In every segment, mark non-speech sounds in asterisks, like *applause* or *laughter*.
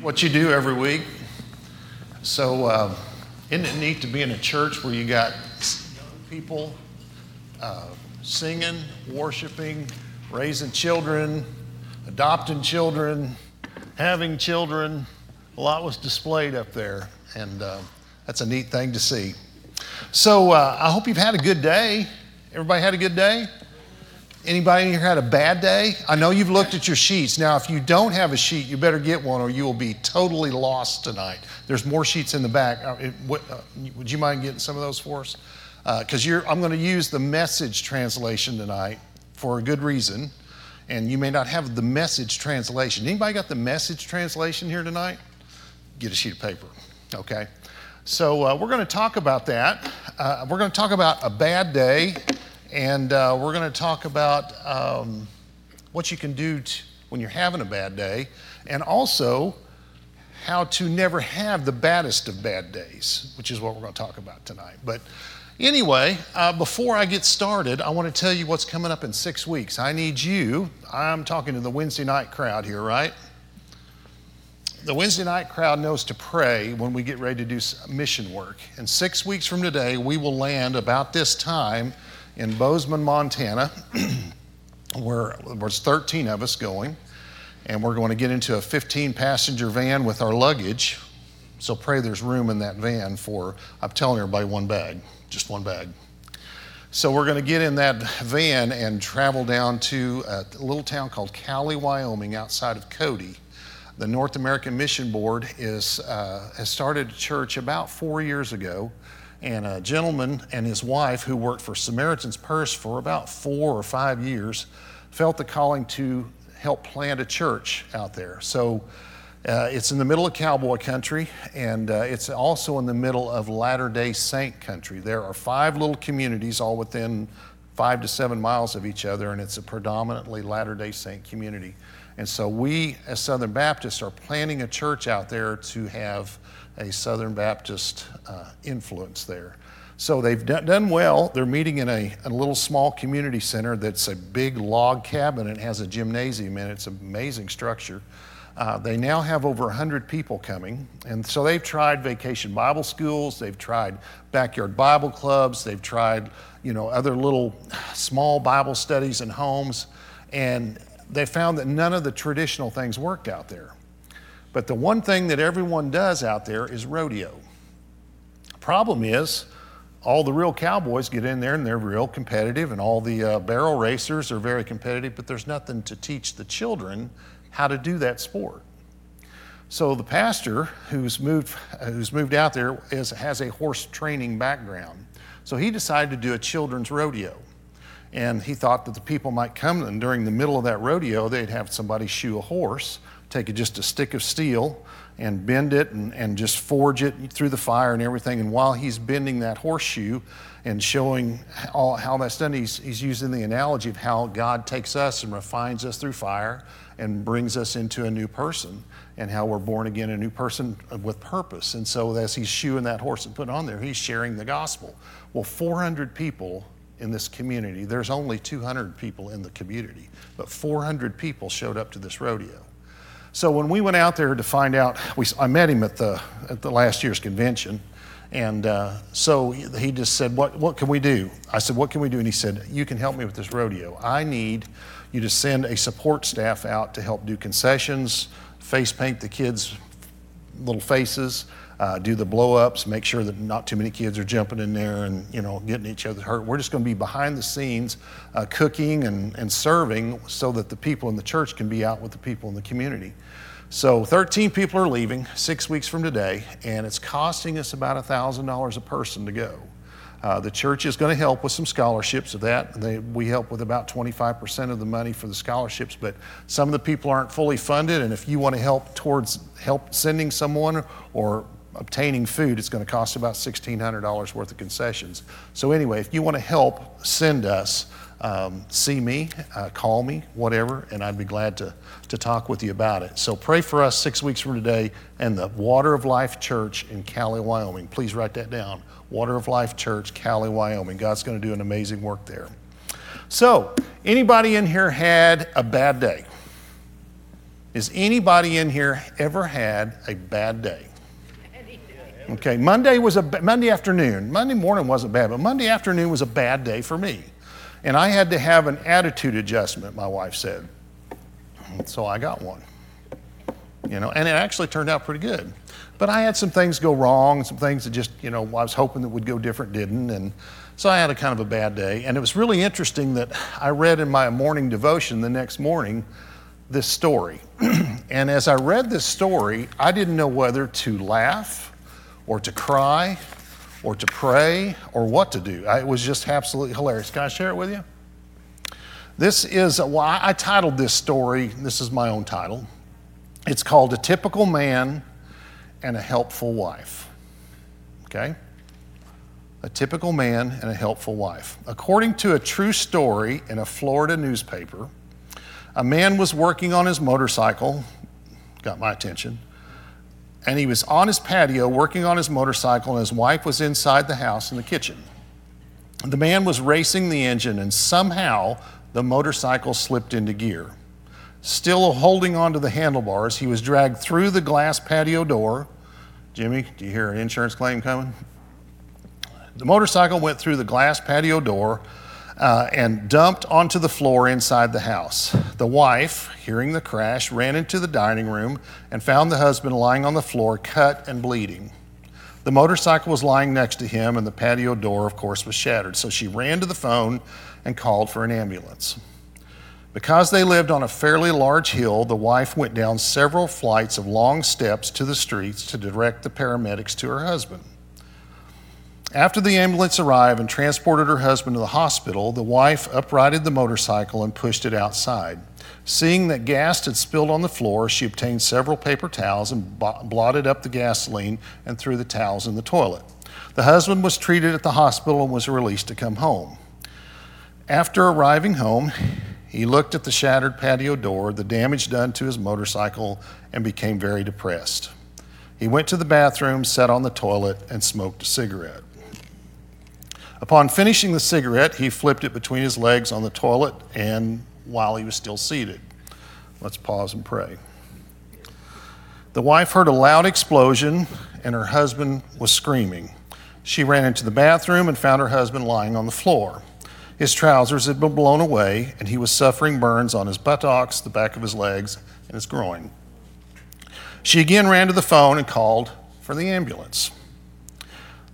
what you do every week. So, uh, isn't it neat to be in a church where you got people uh, singing, worshiping, raising children, adopting children, having children? A lot was displayed up there, and uh, that's a neat thing to see. So, uh, I hope you've had a good day. Everybody had a good day? Anybody here had a bad day? I know you've looked at your sheets. Now, if you don't have a sheet, you better get one or you will be totally lost tonight. There's more sheets in the back. Uh, uh, would you mind getting some of those for us? Because uh, I'm going to use the message translation tonight for a good reason, and you may not have the message translation. Anybody got the message translation here tonight? Get a sheet of paper, okay? So uh, we're going to talk about that. Uh, we're going to talk about a bad day and uh, we're going to talk about um, what you can do to, when you're having a bad day, and also how to never have the baddest of bad days, which is what we're going to talk about tonight. But anyway, uh, before I get started, I want to tell you what's coming up in six weeks. I need you, I'm talking to the Wednesday night crowd here, right? The Wednesday night crowd knows to pray when we get ready to do mission work. And six weeks from today, we will land about this time in Bozeman, Montana, *clears throat* where there's 13 of us going, and we're going to get into a 15 passenger van with our luggage. So pray there's room in that van for, I'm telling everybody, one bag, just one bag. So we're going to get in that van and travel down to a little town called Cowley, Wyoming, outside of Cody. The North American Mission Board is, uh, has started a church about four years ago and a gentleman and his wife, who worked for Samaritan's Purse for about four or five years, felt the calling to help plant a church out there. So uh, it's in the middle of cowboy country, and uh, it's also in the middle of Latter day Saint country. There are five little communities, all within five to seven miles of each other, and it's a predominantly Latter day Saint community. And so we, as Southern Baptists, are planning a church out there to have a Southern Baptist uh, influence there. So they've done well. They're meeting in a, a, little small community center that's a big log cabin. It has a gymnasium in it. It's an amazing structure. Uh, they now have over 100 people coming. And so they've tried vacation Bible schools, they've tried backyard Bible clubs, they've tried, you know, other little small Bible studies in homes. And they found that none of the traditional things worked out there. But the one thing that everyone does out there is rodeo. Problem is, all the real cowboys get in there and they're real competitive, and all the uh, barrel racers are very competitive, but there's nothing to teach the children how to do that sport. So the pastor who's moved, who's moved out there is, has a horse training background. So he decided to do a children's rodeo. And he thought that the people might come, and during the middle of that rodeo, they'd have somebody shoe a horse take just a stick of steel and bend it and, and just forge it through the fire and everything. And while he's bending that horseshoe and showing all, how that's done, he's, he's using the analogy of how God takes us and refines us through fire and brings us into a new person and how we're born again a new person with purpose. And so as he's shoeing that horse and putting on there, he's sharing the gospel. Well, 400 people in this community, there's only 200 people in the community, but 400 people showed up to this rodeo. So when we went out there to find out, we, I met him at the, at the last year's convention. And uh, so he just said, what, what can we do? I said, What can we do? And he said, You can help me with this rodeo. I need you to send a support staff out to help do concessions, face paint the kids' little faces, uh, do the blow ups, make sure that not too many kids are jumping in there and you know getting each other hurt. We're just going to be behind the scenes, uh, cooking and, and serving, so that the people in the church can be out with the people in the community. So 13 people are leaving six weeks from today, and it's costing us about $1,000 a person to go. Uh, the church is going to help with some scholarships of that. They, we help with about 25% of the money for the scholarships, but some of the people aren't fully funded. And if you want to help towards help sending someone or obtaining food, it's going to cost about $1,600 worth of concessions. So, anyway, if you want to help, send us. Um, see me, uh, call me, whatever, and I'd be glad to, to talk with you about it. So pray for us six weeks from today and the Water of Life Church in Cowley, Wyoming. Please write that down. Water of Life Church, Cowley, Wyoming. God's going to do an amazing work there. So, anybody in here had a bad day? Is anybody in here ever had a bad day? Okay, Monday was a Monday afternoon. Monday morning wasn't bad, but Monday afternoon was a bad day for me. And I had to have an attitude adjustment, my wife said. So I got one. You know, and it actually turned out pretty good. But I had some things go wrong, some things that just, you know, I was hoping that would go different didn't. And so I had a kind of a bad day. And it was really interesting that I read in my morning devotion the next morning this story. *clears throat* and as I read this story, I didn't know whether to laugh or to cry or to pray or what to do. I, it was just absolutely hilarious. Can I share it with you? This is, well, I titled this story, this is my own title. It's called A Typical Man and a Helpful Wife. Okay? A typical man and a helpful wife. According to a true story in a Florida newspaper, a man was working on his motorcycle, got my attention, and he was on his patio working on his motorcycle, and his wife was inside the house in the kitchen. The man was racing the engine, and somehow the motorcycle slipped into gear. Still holding onto the handlebars, he was dragged through the glass patio door. Jimmy, do you hear an insurance claim coming? The motorcycle went through the glass patio door uh, and dumped onto the floor inside the house. The wife, hearing the crash, ran into the dining room and found the husband lying on the floor, cut and bleeding. The motorcycle was lying next to him, and the patio door, of course, was shattered. So she ran to the phone and called for an ambulance. Because they lived on a fairly large hill, the wife went down several flights of long steps to the streets to direct the paramedics to her husband. After the ambulance arrived and transported her husband to the hospital, the wife uprighted the motorcycle and pushed it outside. Seeing that gas had spilled on the floor, she obtained several paper towels and blotted up the gasoline and threw the towels in the toilet. The husband was treated at the hospital and was released to come home. After arriving home, he looked at the shattered patio door, the damage done to his motorcycle, and became very depressed. He went to the bathroom, sat on the toilet, and smoked a cigarette. Upon finishing the cigarette, he flipped it between his legs on the toilet and while he was still seated. Let's pause and pray. The wife heard a loud explosion and her husband was screaming. She ran into the bathroom and found her husband lying on the floor. His trousers had been blown away and he was suffering burns on his buttocks, the back of his legs, and his groin. She again ran to the phone and called for the ambulance.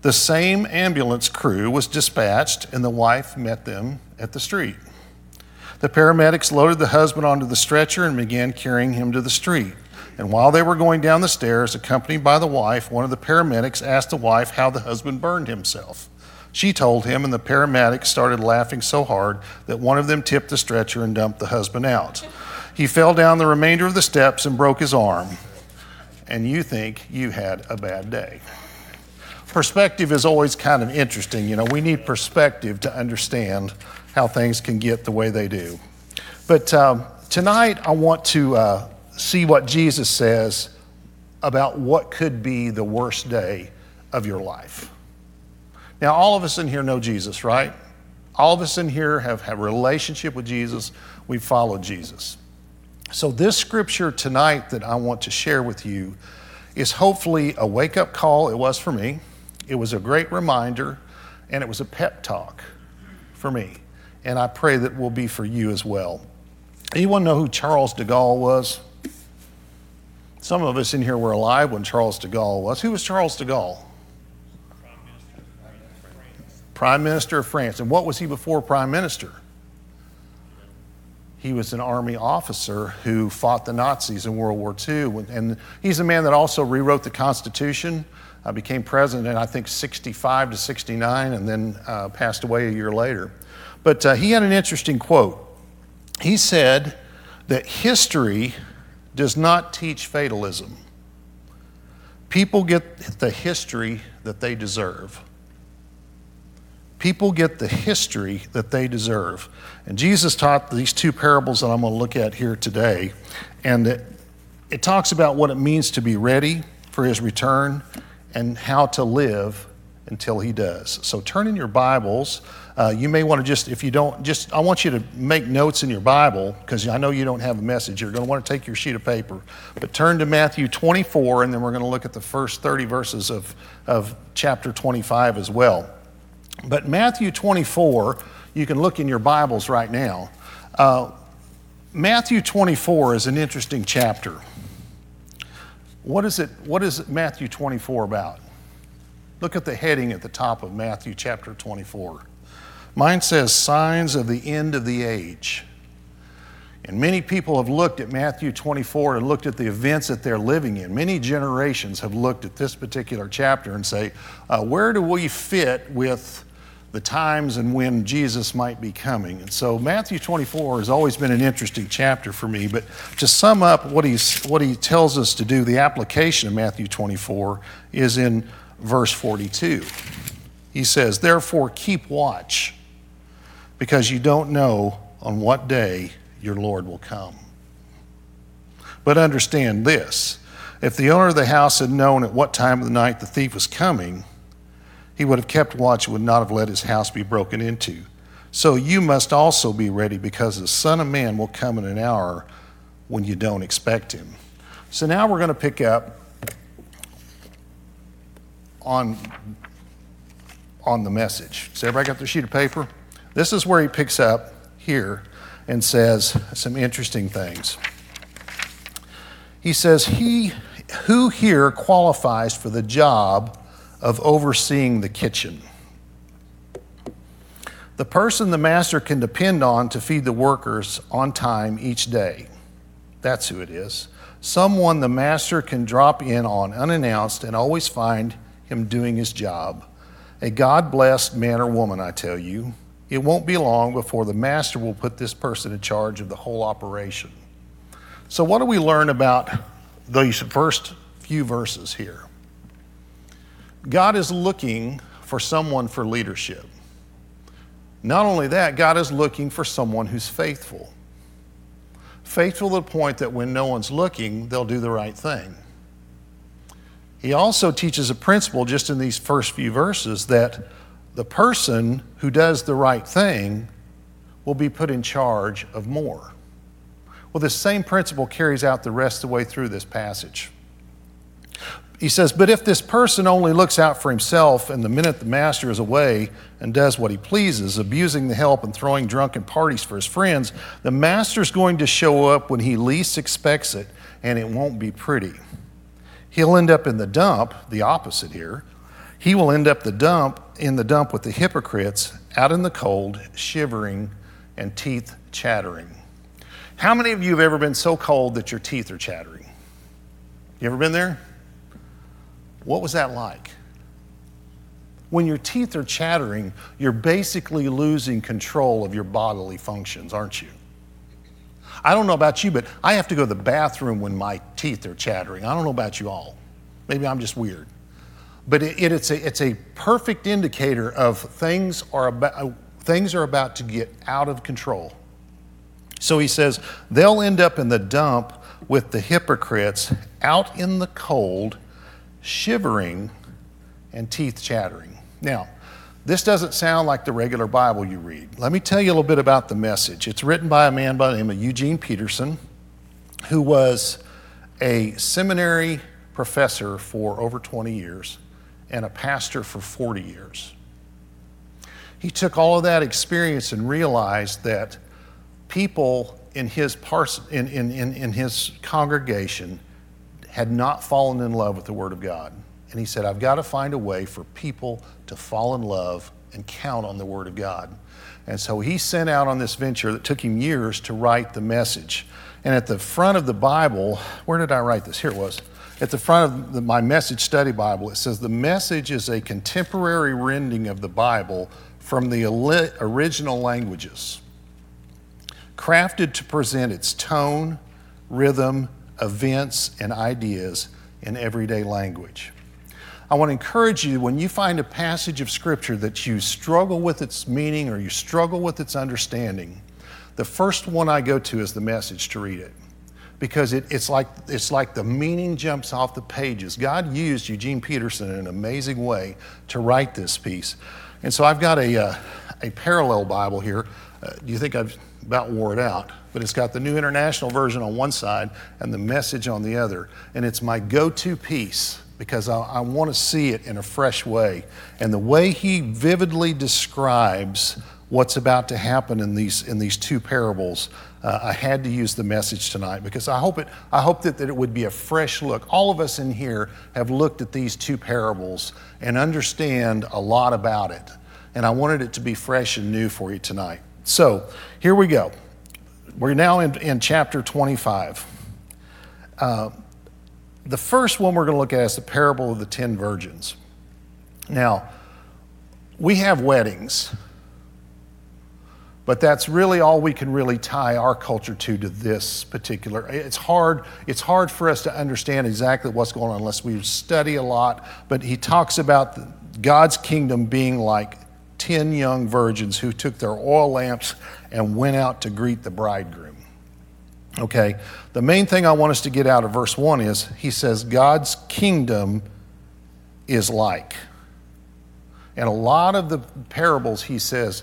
The same ambulance crew was dispatched, and the wife met them at the street. The paramedics loaded the husband onto the stretcher and began carrying him to the street. And while they were going down the stairs, accompanied by the wife, one of the paramedics asked the wife how the husband burned himself. She told him, and the paramedics started laughing so hard that one of them tipped the stretcher and dumped the husband out. He fell down the remainder of the steps and broke his arm. And you think you had a bad day perspective is always kind of interesting. You know, we need perspective to understand how things can get the way they do. But um, tonight, I want to uh, see what Jesus says about what could be the worst day of your life. Now, all of us in here know Jesus, right? All of us in here have, have a relationship with Jesus. We follow Jesus. So, this scripture tonight that I want to share with you is hopefully a wake up call. It was for me. It was a great reminder, and it was a pep talk for me. And I pray that will be for you as well. Anyone know who Charles de Gaulle was? Some of us in here were alive when Charles de Gaulle was. Who was Charles de Gaulle? Prime Minister of France. And what was he before Prime Minister? He was an army officer who fought the Nazis in World War II. And he's a man that also rewrote the Constitution I became president in, I think, 65 to 69, and then uh, passed away a year later. But uh, he had an interesting quote. He said that history does not teach fatalism. People get the history that they deserve. People get the history that they deserve. And Jesus taught these two parables that I'm going to look at here today. And it, it talks about what it means to be ready for his return and how to live until he does. So turn in your Bibles. Uh, you may want to just, if you don't, just, I want you to make notes in your Bible because I know you don't have a message. You're going to want to take your sheet of paper. But turn to Matthew 24, and then we're going to look at the first 30 verses of, of chapter 25 as well. But Matthew 24, you can look in your Bibles right now. Uh, Matthew 24 is an interesting chapter. What is it? What is Matthew 24 about? Look at the heading at the top of Matthew chapter 24. Mine says signs of the end of the age. And many people have looked at Matthew 24 and looked at the events that they're living in. Many generations have looked at this particular chapter and say, uh, where do we fit with the times and when Jesus might be coming? And so Matthew 24 has always been an interesting chapter for me. But to sum up what, he's, what he tells us to do, the application of Matthew 24 is in verse 42. He says, Therefore, keep watch, because you don't know on what day your Lord will come. But understand this if the owner of the house had known at what time of the night the thief was coming, he would have kept watch and would not have let his house be broken into. So you must also be ready, because the Son of Man will come in an hour when you don't expect him. So now we're going to pick up on, on the message. So, everybody got their sheet of paper? This is where he picks up here and says some interesting things. He says, He who here qualifies for the job of overseeing the kitchen? The person the master can depend on to feed the workers on time each day. That's who it is. Someone the master can drop in on unannounced and always find him doing his job. A God blessed man or woman, I tell you. It won't be long before the master will put this person in charge of the whole operation. So, what do we learn about these first few verses here? God is looking for someone for leadership. Not only that, God is looking for someone who's faithful. Faithful to the point that when no one's looking, they'll do the right thing. He also teaches a principle just in these first few verses that the person who does the right thing will be put in charge of more. Well, this same principle carries out the rest of the way through this passage. He says, But if this person only looks out for himself, and the minute the master is away and does what he pleases, abusing the help and throwing drunken parties for his friends, the master's going to show up when he least expects it, and it won't be pretty. He'll end up in the dump, the opposite here. He will end up the dump in the dump with the hypocrites out in the cold, shivering and teeth chattering. How many of you have ever been so cold that your teeth are chattering? You ever been there? What was that like? When your teeth are chattering, you're basically losing control of your bodily functions, aren't you? I don't know about you, but I have to go to the bathroom when my teeth are chattering. I don't know about you all. Maybe I'm just weird. But it, it, it's, a, it's a perfect indicator of things are, about, uh, things are about to get out of control. So he says, they'll end up in the dump with the hypocrites out in the cold, shivering and teeth chattering. Now, this doesn't sound like the regular Bible you read. Let me tell you a little bit about the message. It's written by a man by the name of Eugene Peterson, who was a seminary professor for over 20 years and a pastor for 40 years. He took all of that experience and realized that people in his, pars- in, in, in, in his congregation had not fallen in love with the Word of God. And he said, I've got to find a way for people to fall in love and count on the Word of God. And so he sent out on this venture that took him years to write the message. And at the front of the Bible, where did I write this? Here it was. At the front of the, my message study Bible, it says the message is a contemporary rendering of the Bible from the original languages, crafted to present its tone, rhythm, events, and ideas in everyday language. I want to encourage you when you find a passage of Scripture that you struggle with its meaning or you struggle with its understanding, the first one I go to is the message to read it. because it, it's, like, it's like the meaning jumps off the pages. God used Eugene Peterson in an amazing way to write this piece. And so I've got a, uh, a parallel Bible here. Uh, do you think I've about wore it out? But it's got the New International Version on one side and the message on the other. And it's my go to piece because I, I want to see it in a fresh way. And the way he vividly describes what's about to happen in these, in these two parables, uh, I had to use the message tonight because I hope, it, I hope that, that it would be a fresh look. All of us in here have looked at these two parables and understand a lot about it. And I wanted it to be fresh and new for you tonight. So here we go. We're now in, in chapter 25. Uh, the first one we're going to look at is the parable of the ten virgins. Now, we have weddings, but that's really all we can really tie our culture to to this particular. It's hard, it's hard for us to understand exactly what's going on unless we study a lot. But he talks about God's kingdom being like 10 young virgins who took their oil lamps and went out to greet the bridegroom. Okay, the main thing I want us to get out of verse 1 is he says, God's kingdom is like. And a lot of the parables, he says,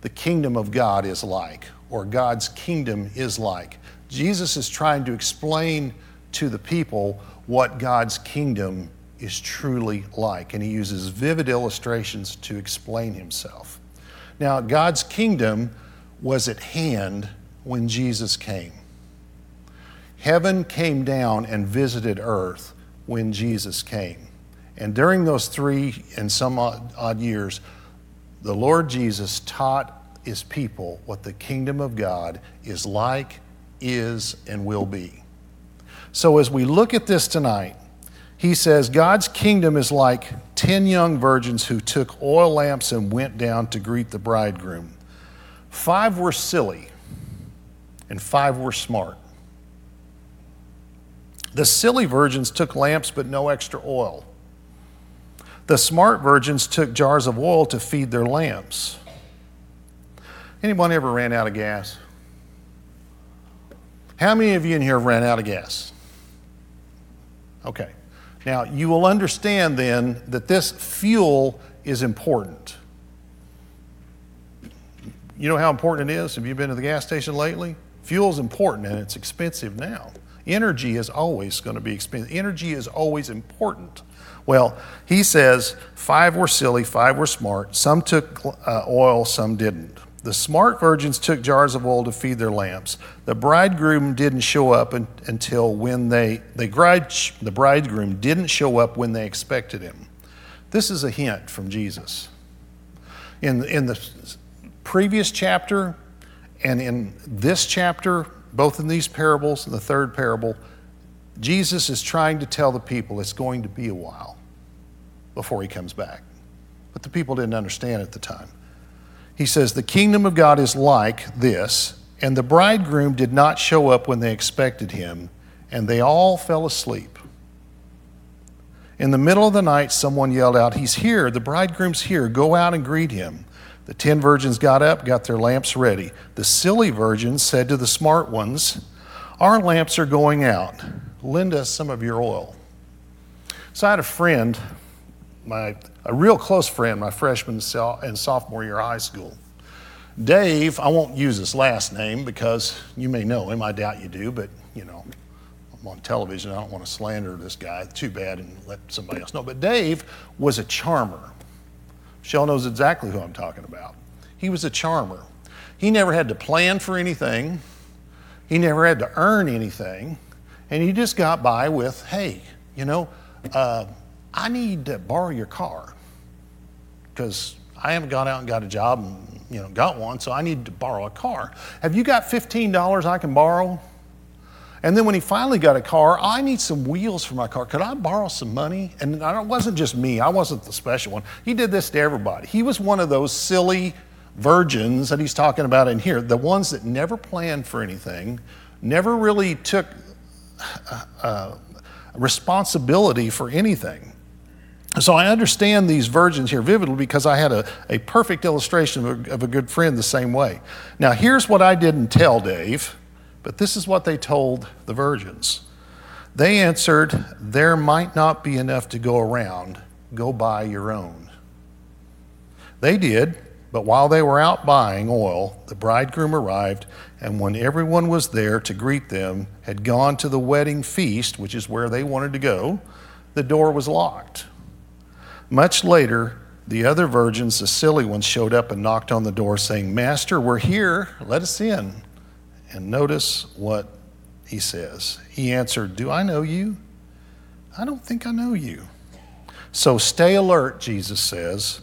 the kingdom of God is like, or God's kingdom is like. Jesus is trying to explain to the people what God's kingdom is truly like, and he uses vivid illustrations to explain himself. Now, God's kingdom was at hand when Jesus came. Heaven came down and visited earth when Jesus came. And during those three and some odd, odd years, the Lord Jesus taught his people what the kingdom of God is like, is, and will be. So as we look at this tonight, he says God's kingdom is like 10 young virgins who took oil lamps and went down to greet the bridegroom. Five were silly, and five were smart. The silly virgins took lamps but no extra oil. The smart virgins took jars of oil to feed their lamps. Anyone ever ran out of gas? How many of you in here ran out of gas? Okay. Now, you will understand then that this fuel is important. You know how important it is? Have you been to the gas station lately? Fuel is important and it's expensive now. Energy is always going to be expensive. Energy is always important. Well, he says five were silly, five were smart. Some took uh, oil, some didn't. The smart virgins took jars of oil to feed their lamps. The bridegroom didn't show up until when they, they the bridegroom didn't show up when they expected him. This is a hint from Jesus. In, in the previous chapter and in this chapter, both in these parables and the third parable, Jesus is trying to tell the people it's going to be a while before he comes back. But the people didn't understand at the time. He says, The kingdom of God is like this, and the bridegroom did not show up when they expected him, and they all fell asleep. In the middle of the night, someone yelled out, He's here, the bridegroom's here, go out and greet him. The ten virgins got up, got their lamps ready. The silly virgins said to the smart ones, Our lamps are going out. Lend us some of your oil. So I had a friend, my, a real close friend, my freshman and sophomore year of high school. Dave, I won't use his last name because you may know him. I doubt you do, but you know, I'm on television. I don't want to slander this guy too bad and let somebody else know. But Dave was a charmer. Shell knows exactly who I'm talking about. He was a charmer. He never had to plan for anything, he never had to earn anything, and he just got by with, hey, you know, uh, I need to borrow your car because I haven't gone out and got a job and you know got one, so I need to borrow a car. Have you got $15 I can borrow? And then when he finally got a car, I need some wheels for my car. Could I borrow some money? And it wasn't just me, I wasn't the special one. He did this to everybody. He was one of those silly virgins that he's talking about in here, the ones that never planned for anything, never really took uh, uh responsibility for anything. So I understand these virgins here vividly because I had a, a perfect illustration of a, of a good friend the same way. Now, here's what I didn't tell Dave But this is what they told the virgins. They answered, There might not be enough to go around. Go buy your own. They did, but while they were out buying oil, the bridegroom arrived, and when everyone was there to greet them, had gone to the wedding feast, which is where they wanted to go, the door was locked. Much later, the other virgins, the silly ones, showed up and knocked on the door, saying, Master, we're here. Let us in. And notice what he says. He answered, Do I know you? I don't think I know you. So stay alert, Jesus says.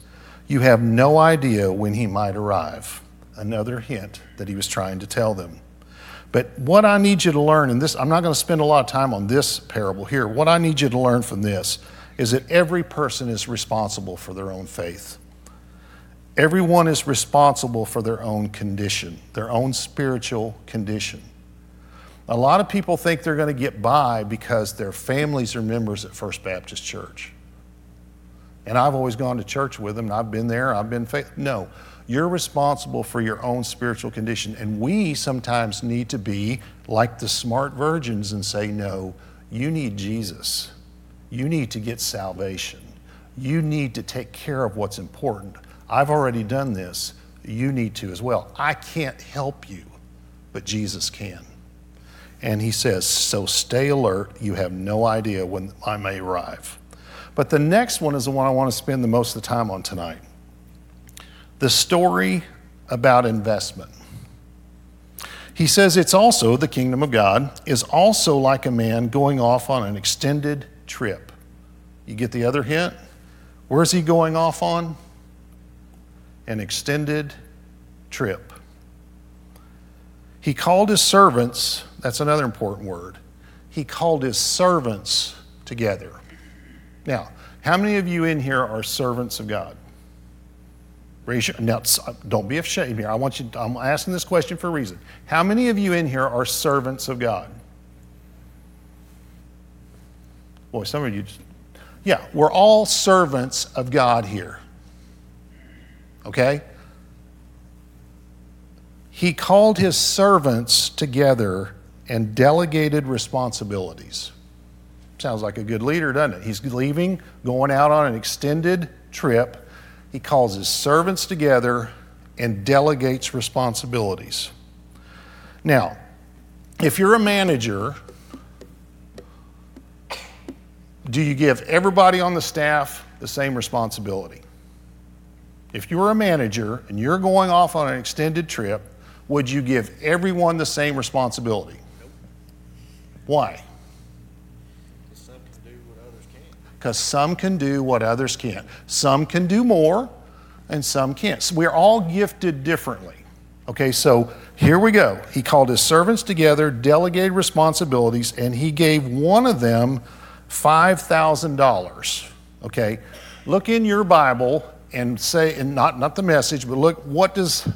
You have no idea when he might arrive. Another hint that he was trying to tell them. But what I need you to learn, and this, I'm not going to spend a lot of time on this parable here. What I need you to learn from this is that every person is responsible for their own faith. Everyone is responsible for their own condition, their own spiritual condition. A lot of people think they're going to get by because their families are members at First Baptist Church. And I've always gone to church with them, and I've been there, I've been faithful. No, you're responsible for your own spiritual condition. And we sometimes need to be like the smart virgins and say, no, you need Jesus. You need to get salvation. You need to take care of what's important. I've already done this. You need to as well. I can't help you, but Jesus can. And he says, So stay alert. You have no idea when I may arrive. But the next one is the one I want to spend the most of the time on tonight the story about investment. He says it's also, the kingdom of God is also like a man going off on an extended trip. You get the other hint? Where's he going off on? An extended trip. He called his servants, that's another important word. He called his servants together. Now, how many of you in here are servants of God? Raise your, now, uh, don't be ashamed here. I want you, I'm asking this question for a reason. How many of you in here are servants of God? Boy, some of you just, yeah, we're all servants of God here. Okay? He called his servants together and delegated responsibilities. Sounds like a good leader, doesn't it? He's leaving, going out on an extended trip. He calls his servants together and delegates responsibilities. Now, if you're a manager, do you give everybody on the staff the same responsibility? If you were a manager and you're going off on an extended trip, would you give everyone the same responsibility? Why? Because some can do what others can't. Some can do more and some can't. So we're all gifted differently. Okay, so here we go. He called his servants together, delegated responsibilities, and he gave one of them $5,000. Okay? Look in your Bible and say, and not, not the message, but look, what does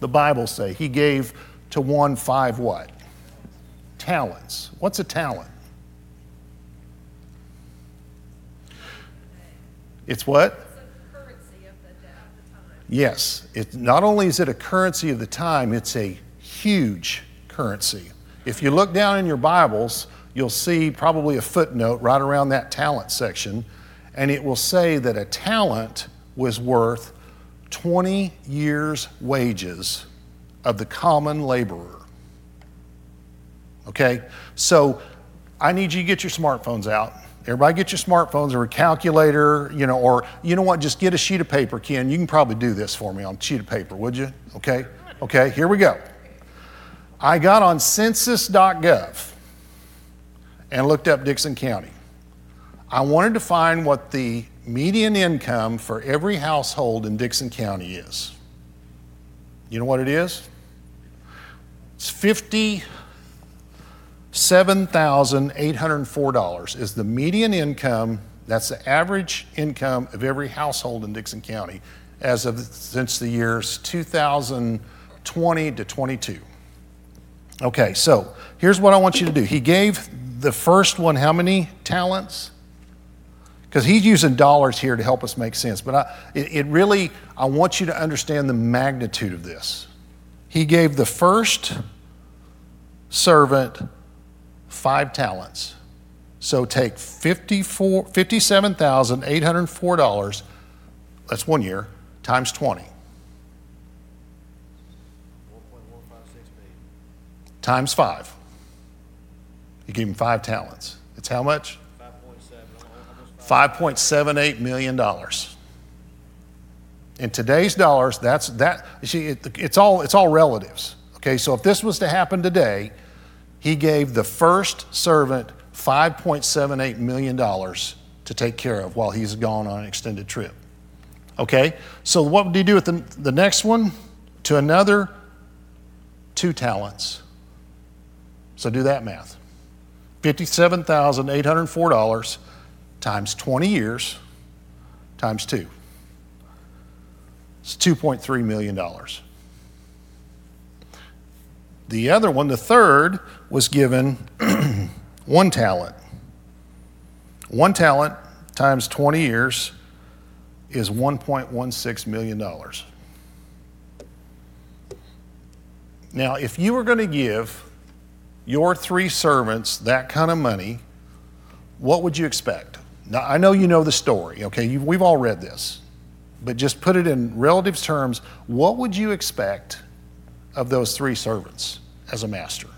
the Bible say? He gave to one five what? Talents. What's a talent? It's what? Yes. It, not only is it a currency of the time, it's a huge currency. If you look down in your Bibles, you'll see probably a footnote right around that talent section, and it will say that a talent was worth 20 years' wages of the common laborer. Okay? So I need you to get your smartphones out. Everybody get your smartphones or a calculator, you know, or you know what, just get a sheet of paper, Ken. You can probably do this for me on a sheet of paper, would you? Okay? Okay, here we go. I got on census.gov and looked up Dickson County. I wanted to find what the median income for every household in Dickson County is. You know what it is? It's $57,804 is the median income. That's the average income of every household in Dickson County as of since the years 2020 to 22. Okay, so here's what I want you to do. He gave the first one how many talents? Because he's using dollars here to help us make sense. But I, it, it really, I want you to understand the magnitude of this. He gave the first servant five talents. So take $57,804, that's one year, times 20. Times five. You gave him five talents. It's how much? 5.78 million dollars. In today's dollars, that's that. See, it, it's all it's all relatives. Okay, so if this was to happen today, he gave the first servant $5.78 million to take care of while he's gone on an extended trip. Okay, so what would he do with the, the next one? To another two talents. So do that math $57,804 times 20 years times two. It's $2.3 million. The other one, the third, was given *clears throat* one talent. One talent times 20 years is $1.16 million. Now, if you were going to give your three servants that kind of money, what would you expect? Now, I know you know the story, okay? You, we've all read this. But just put it in relative terms, what would you expect of those three servants as a master?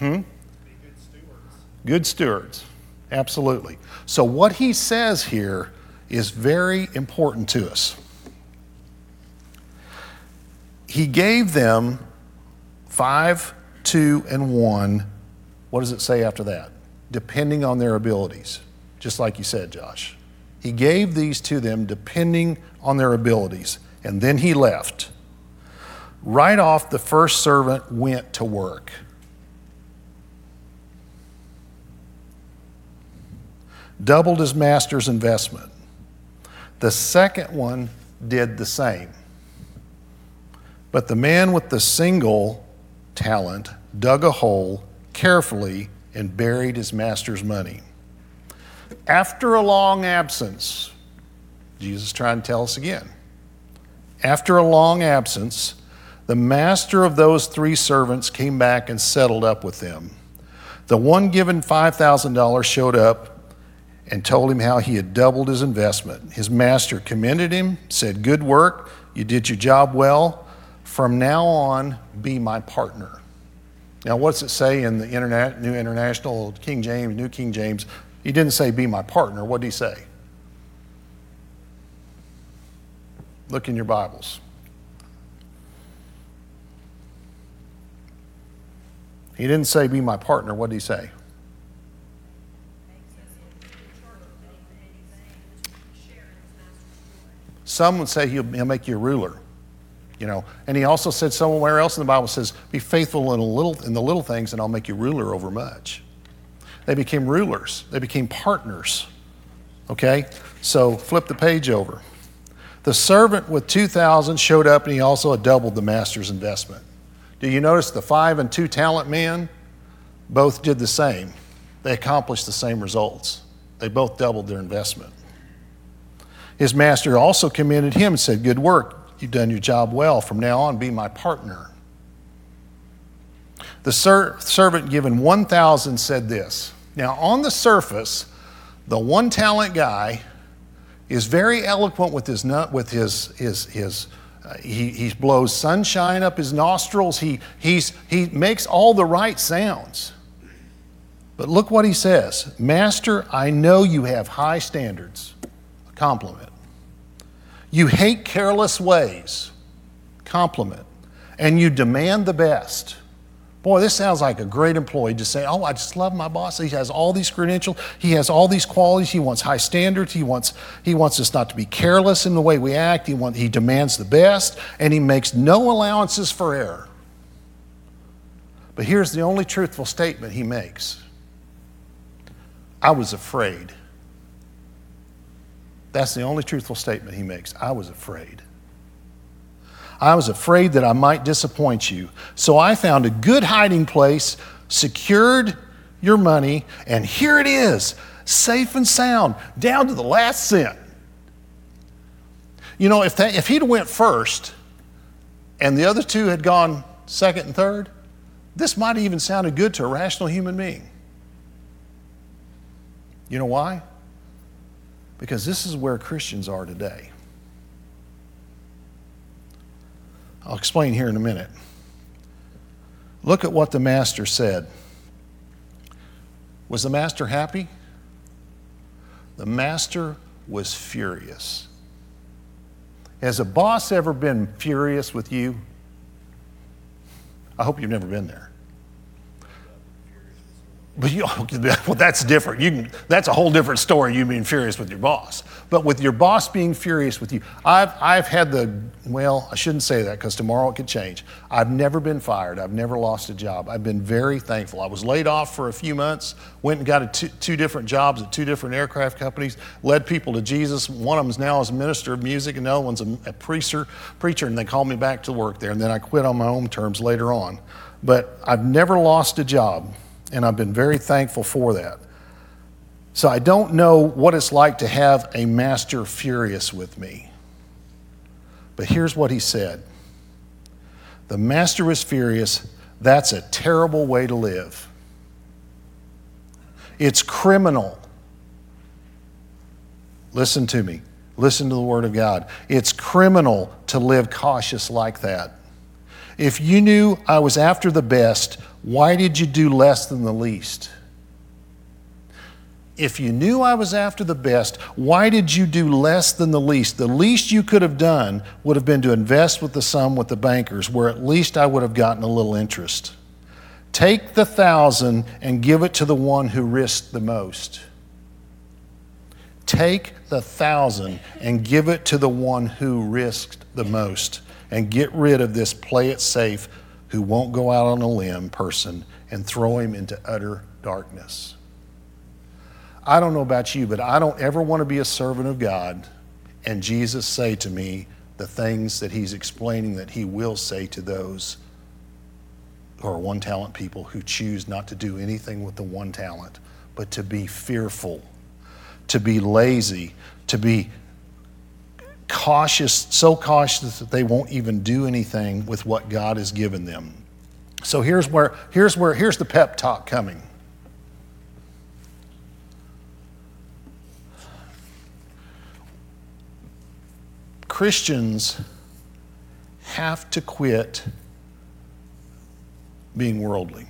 Hmm? Good stewards. Good stewards, absolutely. So, what he says here is very important to us. He gave them five, two, and one. What does it say after that? Depending on their abilities, just like you said, Josh. He gave these to them depending on their abilities, and then he left. Right off, the first servant went to work. Doubled his master's investment. The second one did the same. But the man with the single talent dug a hole carefully and buried his master's money. After a long absence, Jesus trying to tell us again. After a long absence, the master of those three servants came back and settled up with them. The one given $5,000 showed up and told him how he had doubled his investment. His master commended him, said, Good work, you did your job well. From now on, be my partner. Now, what's it say in the Internet, New International, King James, New King James? He didn't say, be my partner. What did he say? Look in your Bibles. He didn't say, be my partner. What did he say? Some would say he'll, he'll make you a ruler. You know, and he also said somewhere else in the Bible says, "Be faithful in, little, in the little things, and I'll make you ruler over much." They became rulers. They became partners. Okay, so flip the page over. The servant with 2,000 showed up and he also doubled the master's investment. Do you notice the five and two talent man both did the same? They accomplished the same results. They both doubled their investment. His master also commended him and said, Good work. You've done your job well. From now on, be my partner. The ser- servant given 1,000 said this. Now, on the surface, the one talent guy is very eloquent with his, with his, his, his uh, he, he blows sunshine up his nostrils. He, he's, he makes all the right sounds. But look what he says Master, I know you have high standards. A compliment. You hate careless ways. Compliment. And you demand the best. Boy, this sounds like a great employee to say, Oh, I just love my boss. He has all these credentials, he has all these qualities, he wants high standards, he wants, he wants us not to be careless in the way we act, he, want, he demands the best, and he makes no allowances for error. But here's the only truthful statement he makes I was afraid. That's the only truthful statement he makes. I was afraid. I was afraid that I might disappoint you. So I found a good hiding place, secured your money, and here it is, safe and sound, down to the last cent. You know, if, that, if he'd went first and the other two had gone second and third, this might have even sounded good to a rational human being. You know why? Because this is where Christians are today. I'll explain here in a minute. Look at what the master said. Was the master happy? The master was furious. Has a boss ever been furious with you? I hope you've never been there. But you, *laughs* well, that's different. You can, that's a whole different story, you being furious with your boss. But with your boss being furious with you, I've, I've had the, well, I shouldn't say that because tomorrow it could change. I've never been fired. I've never lost a job. I've been very thankful. I was laid off for a few months, went and got two, two different jobs at two different aircraft companies, led people to Jesus. One of them is now as a minister of music, and the other one's a, a preacher, preacher, and they called me back to work there. And then I quit on my own terms later on. But I've never lost a job and I've been very thankful for that. So I don't know what it's like to have a master furious with me. But here's what he said The master was furious. That's a terrible way to live. It's criminal. Listen to me. Listen to the word of God. It's criminal to live cautious like that. If you knew I was after the best, why did you do less than the least? If you knew I was after the best, why did you do less than the least? The least you could have done would have been to invest with the sum with the bankers, where at least I would have gotten a little interest. Take the thousand and give it to the one who risked the most. Take the thousand and give it to the one who risked the most. And get rid of this play it safe who won't go out on a limb person and throw him into utter darkness. I don't know about you, but I don't ever want to be a servant of God and Jesus say to me the things that he's explaining that he will say to those who are one talent people who choose not to do anything with the one talent, but to be fearful, to be lazy, to be cautious, so cautious that they won't even do anything with what God has given them. So here's where, here's where, here's the pep talk coming. Christians have to quit being worldly.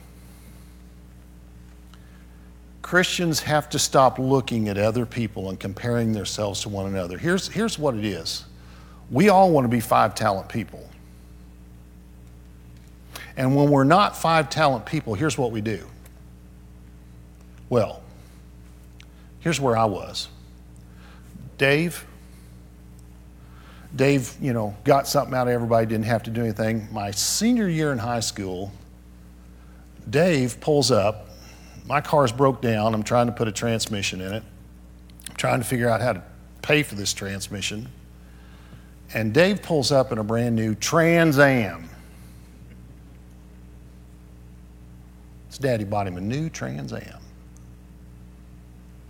Christians have to stop looking at other people and comparing themselves to one another. Here's, here's what it is we all want to be five talent people. And when we're not five talent people, here's what we do. Well, here's where I was. Dave, Dave, you know, got something out of everybody, didn't have to do anything. My senior year in high school, Dave pulls up my car's broke down. I'm trying to put a transmission in it. I'm trying to figure out how to pay for this transmission. And Dave pulls up in a brand new Trans Am. His daddy bought him a new Trans Am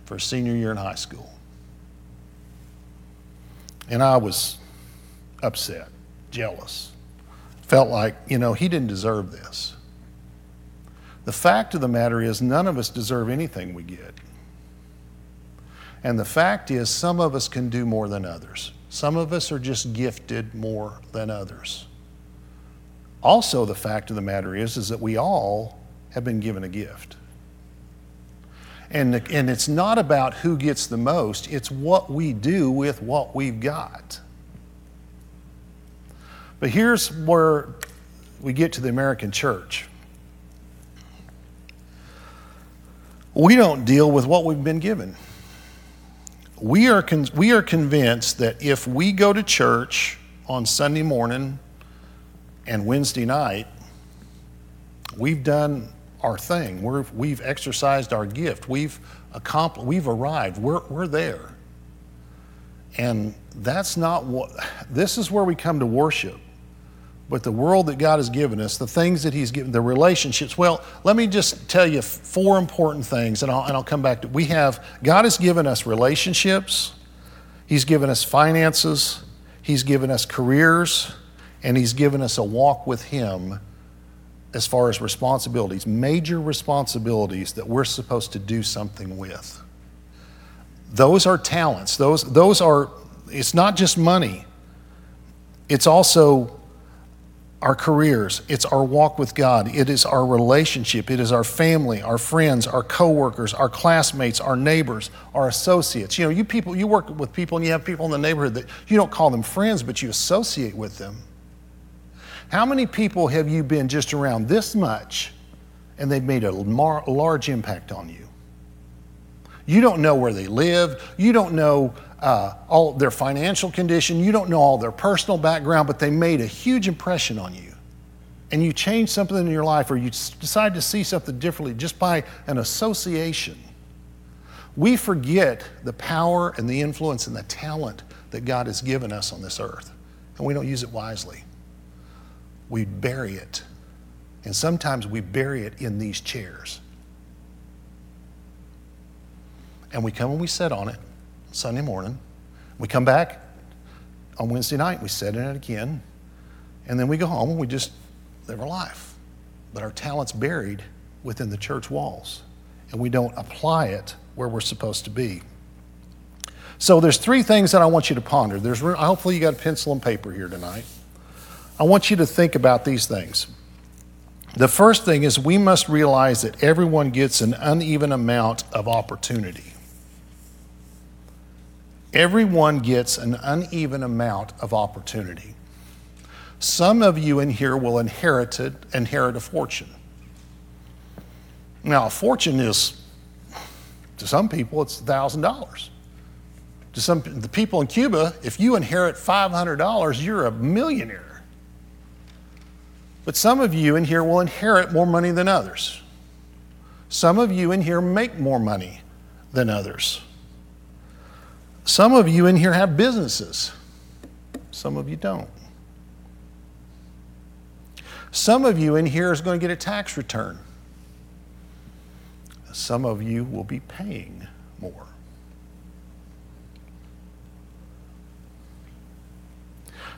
for a senior year in high school. And I was upset, jealous. Felt like, you know, he didn't deserve this. The fact of the matter is, none of us deserve anything we get. And the fact is, some of us can do more than others. Some of us are just gifted more than others. Also, the fact of the matter is, is that we all have been given a gift. And, and it's not about who gets the most, it's what we do with what we've got. But here's where we get to the American church. We don't deal with what we've been given. We are, con- we are convinced that if we go to church on Sunday morning and Wednesday night, we've done our thing. We're, we've exercised our gift. We've accomplished, we've arrived. We're, we're there. And that's not what, this is where we come to worship but the world that God has given us, the things that He's given, the relationships. Well, let me just tell you four important things, and I'll, and I'll come back to. We have God has given us relationships, He's given us finances, He's given us careers, and He's given us a walk with Him as far as responsibilities, major responsibilities that we're supposed to do something with. Those are talents. Those, those are, it's not just money, it's also our careers, it's our walk with God, it is our relationship, it is our family, our friends, our coworkers, our classmates, our neighbors, our associates. You know, you people, you work with people and you have people in the neighborhood that you don't call them friends, but you associate with them. How many people have you been just around this much and they've made a large impact on you? You don't know where they live, you don't know uh, all their financial condition, you don't know all their personal background, but they made a huge impression on you. And you change something in your life or you decide to see something differently just by an association. We forget the power and the influence and the talent that God has given us on this earth, and we don't use it wisely. We bury it. And sometimes we bury it in these chairs. And we come and we sit on it Sunday morning. We come back on Wednesday night, we sit in it again, and then we go home and we just live our life. But our talent's buried within the church walls, and we don't apply it where we're supposed to be. So there's three things that I want you to ponder. There's hopefully you got a pencil and paper here tonight. I want you to think about these things. The first thing is we must realize that everyone gets an uneven amount of opportunity everyone gets an uneven amount of opportunity. Some of you in here will inherit, it, inherit a fortune. Now, a fortune is, to some people, it's $1,000. To some the people in Cuba, if you inherit $500, you're a millionaire. But some of you in here will inherit more money than others. Some of you in here make more money than others. Some of you in here have businesses, some of you don't. Some of you in here is going to get a tax return. Some of you will be paying more.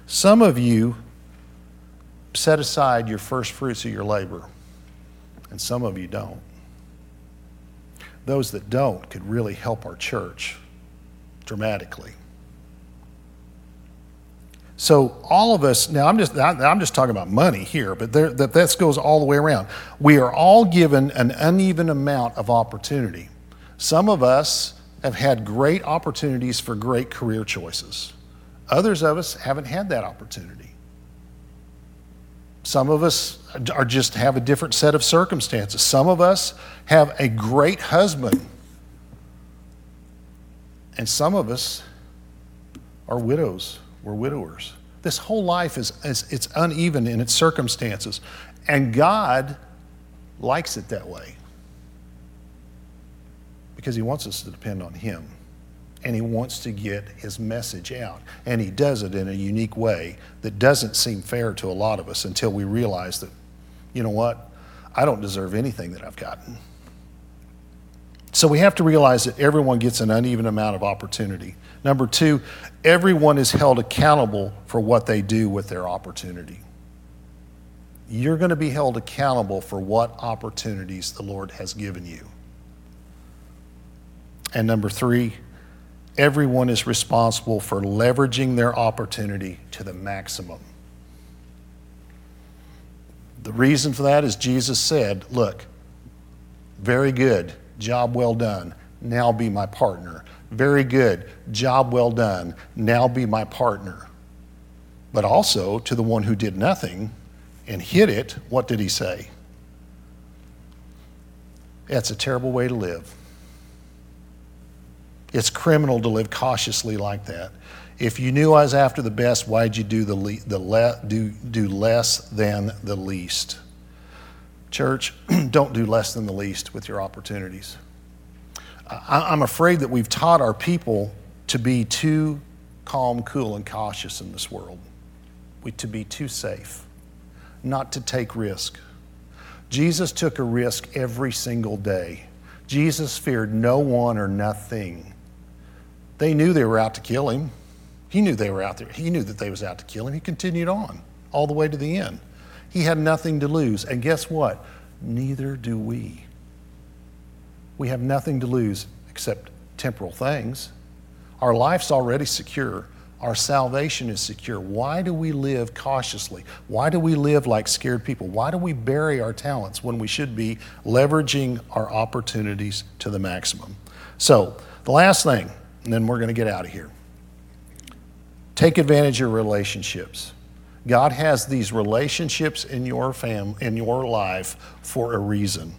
Some of you set aside your first fruits of your labor, and some of you don't. Those that don't could really help our church dramatically. So all of us now, I'm just I'm just talking about money here, but there, that this goes all the way around. We are all given an uneven amount of opportunity. Some of us have had great opportunities for great career choices. Others of us haven't had that opportunity. Some of us are just have a different set of circumstances. Some of us have a great husband and some of us are widows, we're widowers. This whole life is, is it's uneven in its circumstances. And God likes it that way because He wants us to depend on Him. And He wants to get His message out. And He does it in a unique way that doesn't seem fair to a lot of us until we realize that, you know what? I don't deserve anything that I've gotten. So we have to realize that everyone gets an uneven amount of opportunity. Number two, everyone is held accountable for what they do with their opportunity. You're going to be held accountable for what opportunities the Lord has given you. And number three, everyone is responsible for leveraging their opportunity to the maximum. The reason for that is Jesus said, Look, very good Job well done. Now be my partner. Very good. Job well done. Now be my partner. But also to the one who did nothing and hid it, what did he say? That's a terrible way to live. It's criminal to live cautiously like that. If you knew I was after the best, why'd you do, the, le- the le- do, do less than the least? Church, *clears throat* don't do less than the least with your opportunities. I'm afraid that we've taught our people to be too calm, cool, and cautious in this world, we, to be too safe, not to take risk. Jesus took a risk every single day. Jesus feared no one or nothing. They knew they were out to kill him. He knew they were out there. He knew that they was out to kill him. He continued on all the way to the end. He had nothing to lose. And guess what? Neither do we. We have nothing to lose except temporal things. Our life's already secure. Our salvation is secure. Why do we live cautiously? Why do we live like scared people? Why do we bury our talents when we should be leveraging our opportunities to the maximum? So, the last thing, and then we're going to get out of here. Take advantage of relationships. God has these relationships in your fam in your life for a reason.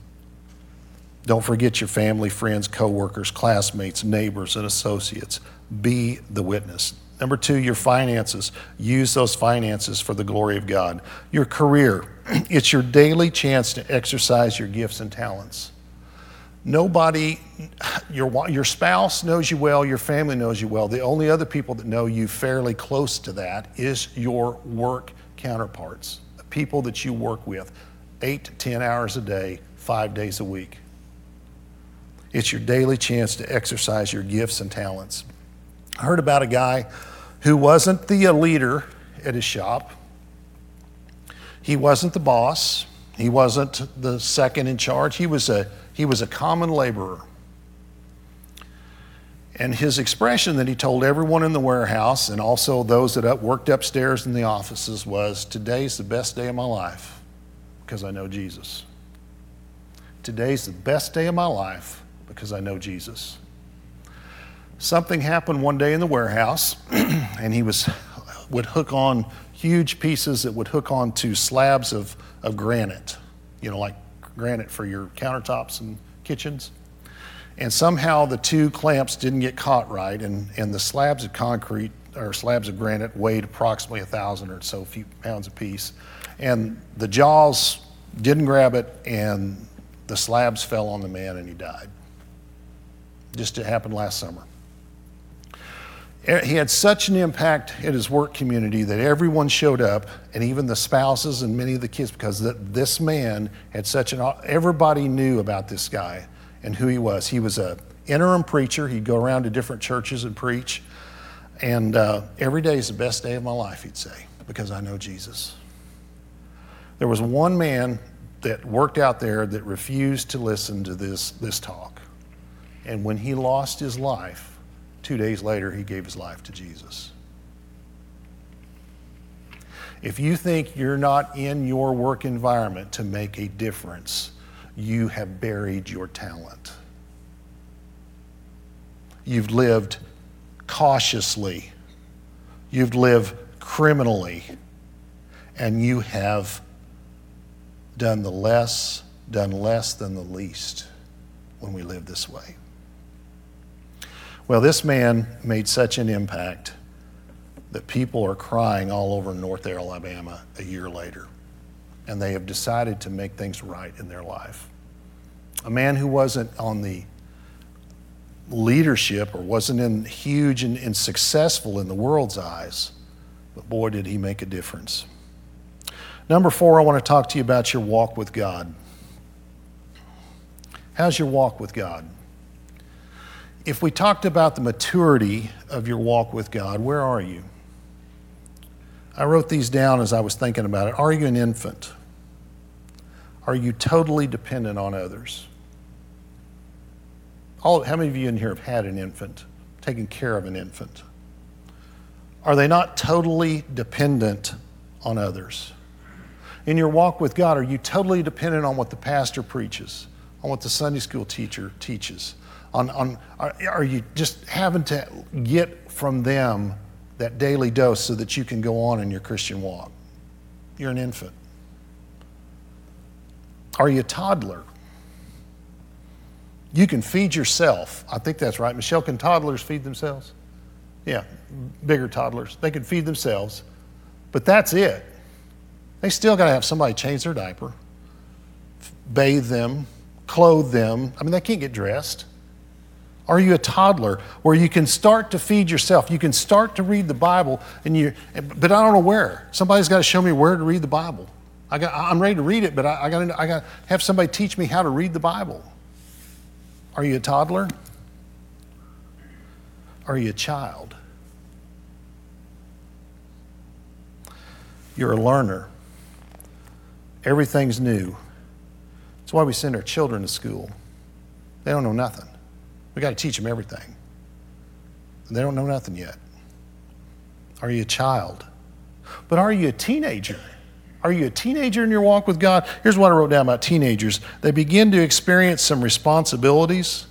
Don't forget your family, friends, coworkers, classmates, neighbors, and associates. Be the witness. Number two, your finances. Use those finances for the glory of God. Your career. *clears throat* It's your daily chance to exercise your gifts and talents. Nobody, your, your spouse knows you well, your family knows you well. The only other people that know you fairly close to that is your work counterparts, the people that you work with, eight to 10 hours a day, five days a week. It's your daily chance to exercise your gifts and talents. I heard about a guy who wasn't the leader at his shop. He wasn't the boss. He wasn't the second in charge. He was a, he was a common laborer. And his expression that he told everyone in the warehouse and also those that worked upstairs in the offices was Today's the best day of my life because I know Jesus. Today's the best day of my life because I know Jesus something happened one day in the warehouse, *clears throat* and he was would hook on huge pieces that would hook onto slabs of, of granite, you know, like granite for your countertops and kitchens. And somehow the two clamps didn't get caught right, and, and the slabs of concrete or slabs of granite weighed approximately a thousand or so few pounds a piece. And the jaws didn't grab it, and the slabs fell on the man, and he died. Just it happened last summer. He had such an impact in his work community that everyone showed up, and even the spouses and many of the kids, because this man had such an. Everybody knew about this guy and who he was. He was a interim preacher. He'd go around to different churches and preach, and uh, every day is the best day of my life. He'd say because I know Jesus. There was one man that worked out there that refused to listen to this this talk, and when he lost his life Two days later, he gave his life to Jesus. If you think you're not in your work environment to make a difference, you have buried your talent. You've lived cautiously. You've lived criminally. And you have done the less, done less than the least when we live this way. Well, this man made such an impact that people are crying all over North Alabama a year later. And they have decided to make things right in their life. A man who wasn't on the leadership or wasn't in huge and, and successful in the world's eyes, but boy, did he make a difference. Number four, I want to talk to you about your walk with God. How's your walk with God? If we talked about the maturity of your walk with God, where are you? I wrote these down as I was thinking about it. Are you an infant? Are you totally dependent on others? All, how many of you in here have had an infant, taken care of an infant? Are they not totally dependent on others? In your walk with God, are you totally dependent on what the pastor preaches, on what the Sunday school teacher teaches? On, on are, are you just having to get from them that daily dose so that you can go on in your Christian walk? You're an infant. Are you a toddler? You can feed yourself. I think that's right. Michelle, can toddlers feed themselves? Yeah, bigger toddlers. They can feed themselves, but that's it. They still got to have somebody change their diaper, bathe them, clothe them. I mean, they can't get dressed. Are you a toddler where you can start to feed yourself? You can start to read the Bible, and you, but I don't know where. Somebody's got to show me where to read the Bible. I got, I'm ready to read it, but I, I got I got to have somebody teach me how to read the Bible. Are you a toddler? Are you a child? You're a learner. Everything's new. That's why we send our children to school. They don't know nothing. We got to teach them everything. They don't know nothing yet. Are you a child? But are you a teenager? Are you a teenager in your walk with God? Here's what I wrote down about teenagers they begin to experience some responsibilities,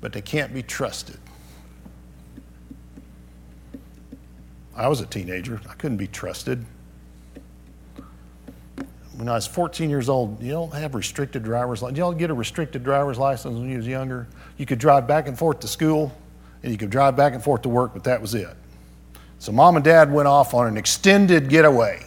but they can't be trusted. I was a teenager, I couldn't be trusted. When I was 14 years old, you don't have restricted driver's license. Y'all get a restricted driver's license when you was younger? You could drive back and forth to school, and you could drive back and forth to work, but that was it. So mom and dad went off on an extended getaway.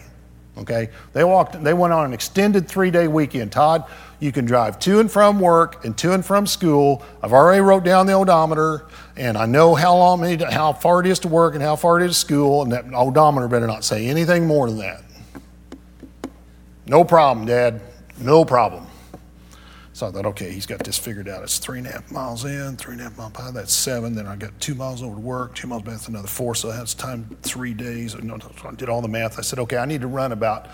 Okay? They walked they went on an extended 3-day weekend. Todd, you can drive to and from work and to and from school. I've already wrote down the odometer and I know how long how far it is to work and how far it is to school and that odometer better not say anything more than that. No problem, dad. No problem. So I thought, okay, he's got this figured out. It's three and a half miles in, three and a half miles by. That's seven. Then I got two miles over to work, two miles back, that's another four. So that's time three days. I did all the math. I said, okay, I need to run about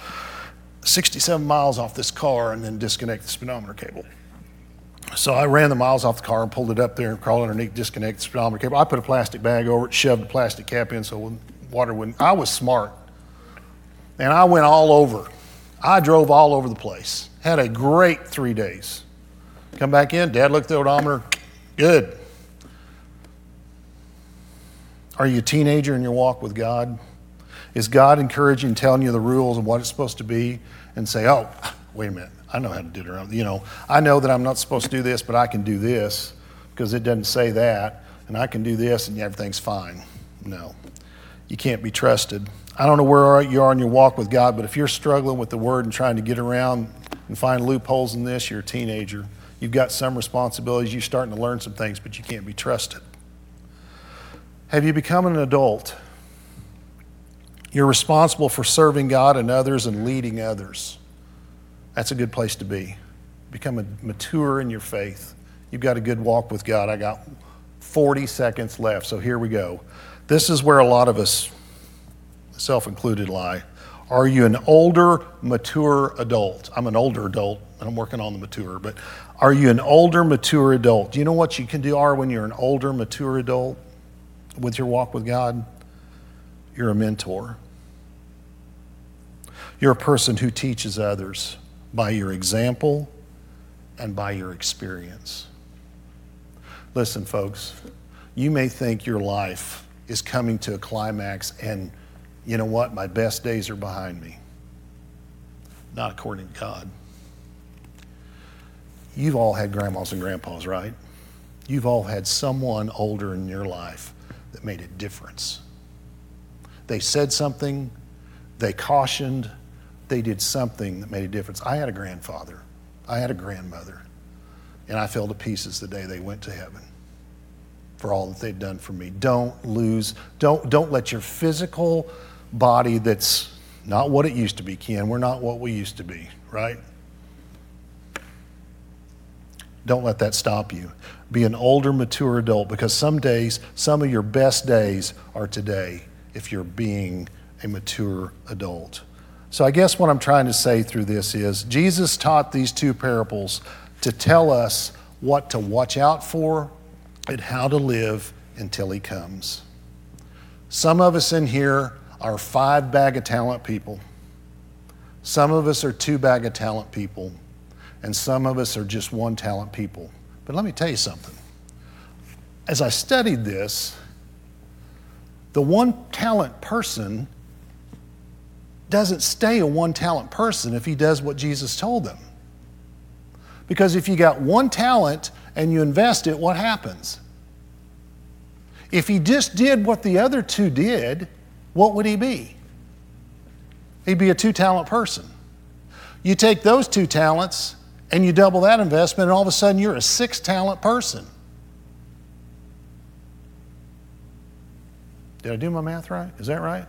67 miles off this car and then disconnect the speedometer cable. So I ran the miles off the car and pulled it up there and crawled underneath, disconnect the speedometer cable. I put a plastic bag over it, shoved the plastic cap in so water wouldn't. I was smart. And I went all over. I drove all over the place. Had a great three days. Come back in, dad looked at the odometer, good. Are you a teenager in your walk with God? Is God encouraging, telling you the rules of what it's supposed to be, and say, oh, wait a minute, I know how to do it. You know, I know that I'm not supposed to do this, but I can do this because it doesn't say that, and I can do this, and everything's fine. No, you can't be trusted. I don't know where you are in your walk with God, but if you're struggling with the Word and trying to get around and find loopholes in this, you're a teenager. You've got some responsibilities. You're starting to learn some things, but you can't be trusted. Have you become an adult? You're responsible for serving God and others and leading others. That's a good place to be. Become a mature in your faith. You've got a good walk with God. I got 40 seconds left, so here we go. This is where a lot of us, self included, lie. Are you an older, mature adult? I'm an older adult, and I'm working on the mature, but are you an older, mature adult? Do you know what you can do are when you're an older, mature adult with your walk with God? You're a mentor. You're a person who teaches others by your example and by your experience. Listen, folks, you may think your life is coming to a climax, and you know what? My best days are behind me. Not according to God. You've all had grandmas and grandpas, right? You've all had someone older in your life that made a difference. They said something, they cautioned, they did something that made a difference. I had a grandfather, I had a grandmother, and I fell to pieces the day they went to heaven for all that they've done for me. Don't lose, don't, don't let your physical body that's not what it used to be, Ken. We're not what we used to be, right? Don't let that stop you. Be an older, mature adult because some days, some of your best days are today if you're being a mature adult. So, I guess what I'm trying to say through this is Jesus taught these two parables to tell us what to watch out for and how to live until He comes. Some of us in here are five bag of talent people, some of us are two bag of talent people and some of us are just one talent people. But let me tell you something. As I studied this, the one talent person doesn't stay a one talent person if he does what Jesus told them. Because if you got one talent and you invest it, what happens? If he just did what the other two did, what would he be? He'd be a two talent person. You take those two talents and you double that investment, and all of a sudden you're a six talent person. Did I do my math right? Is that right?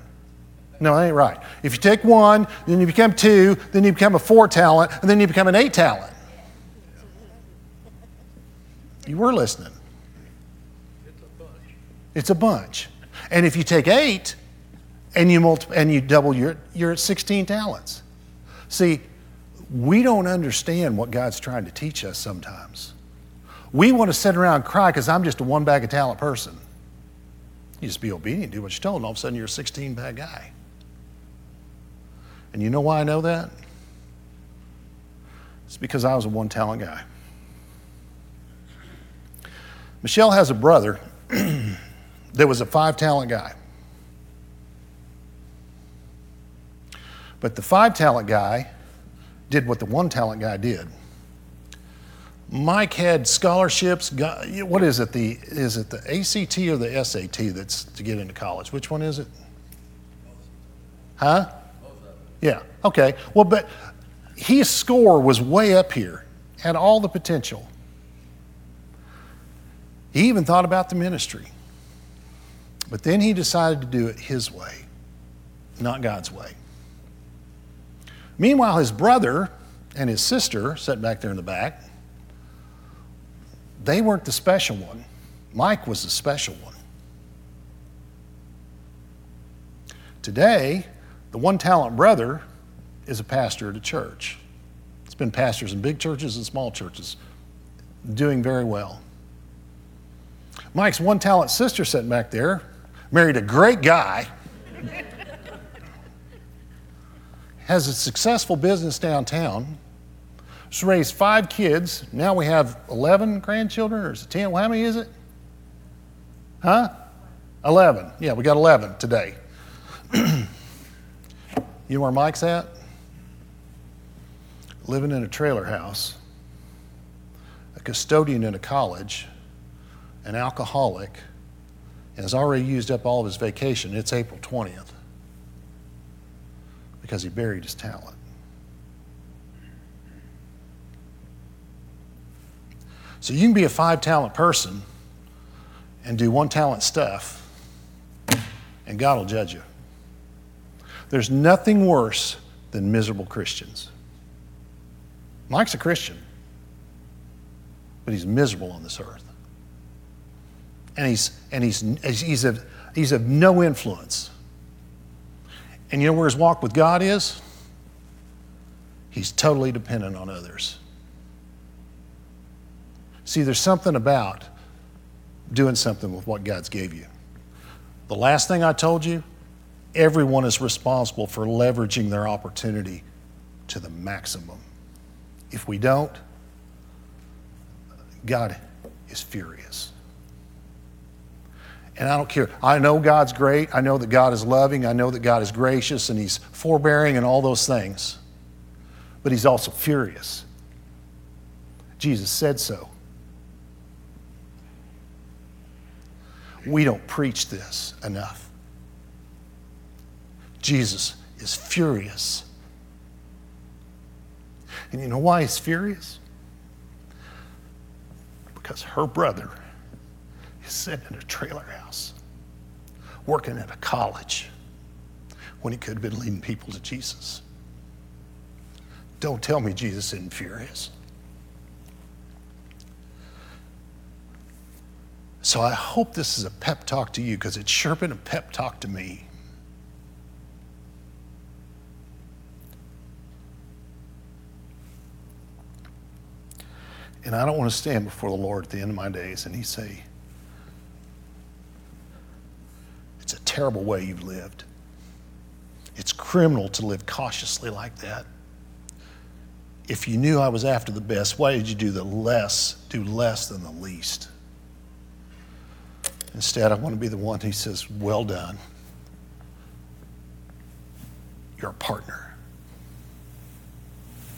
No, that ain't right. If you take one, then you become two, then you become a four talent, and then you become an eight talent. You were listening. It's a bunch. It's a bunch. And if you take eight and you multiply, and you double your, you're at 16 talents. See, we don't understand what God's trying to teach us sometimes. We want to sit around and cry because I'm just a one bag of talent person. You just be obedient, do what you're told, and all of a sudden you're a 16 bag guy. And you know why I know that? It's because I was a one talent guy. Michelle has a brother *clears throat* that was a five talent guy. But the five talent guy did what the one talent guy did. Mike had scholarships. What is it? The is it the ACT or the SAT that's to get into college? Which one is it? Huh? Yeah. Okay. Well, but his score was way up here, had all the potential. He even thought about the ministry. But then he decided to do it his way, not God's way. Meanwhile, his brother and his sister, sat back there in the back, they weren't the special one. Mike was the special one. Today, the one talent brother is a pastor at a church. It's been pastors in big churches and small churches, doing very well. Mike's one talent sister sitting back there married a great guy, has a successful business downtown, She's raised five kids. Now we have 11 grandchildren, or is it 10? Well, how many is it? Huh? 11. Yeah, we got 11 today. *clears throat* you know where Mike's at? Living in a trailer house, a custodian in a college, an alcoholic, and has already used up all of his vacation. It's April 20th because he buried his talent. So you can be a five talent person and do one talent stuff, and God will judge you. There's nothing worse than miserable Christians. Mike's a Christian, but he's miserable on this earth. And he's, and he's, he's, of, he's of no influence. And you know where his walk with God is? He's totally dependent on others. See, there's something about doing something with what God's gave you. The last thing I told you, everyone is responsible for leveraging their opportunity to the maximum. If we don't, God is furious. And I don't care. I know God's great. I know that God is loving. I know that God is gracious and He's forbearing and all those things. But He's also furious. Jesus said so. We don't preach this enough. Jesus is furious. And you know why he's furious? Because her brother is sitting in a trailer house, working at a college, when he could have been leading people to Jesus. Don't tell me Jesus isn't furious. So I hope this is a pep talk to you because it's sure been a pep talk to me. And I don't want to stand before the Lord at the end of my days and He say, It's a terrible way you've lived. It's criminal to live cautiously like that. If you knew I was after the best, why did you do the less, do less than the least? Instead, I want to be the one who says, Well done. You're a partner.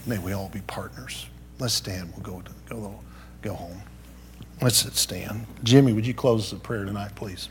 May we all be partners. Let's stand. We'll go, to, go, go home. Let's stand. Jimmy, would you close the prayer tonight, please?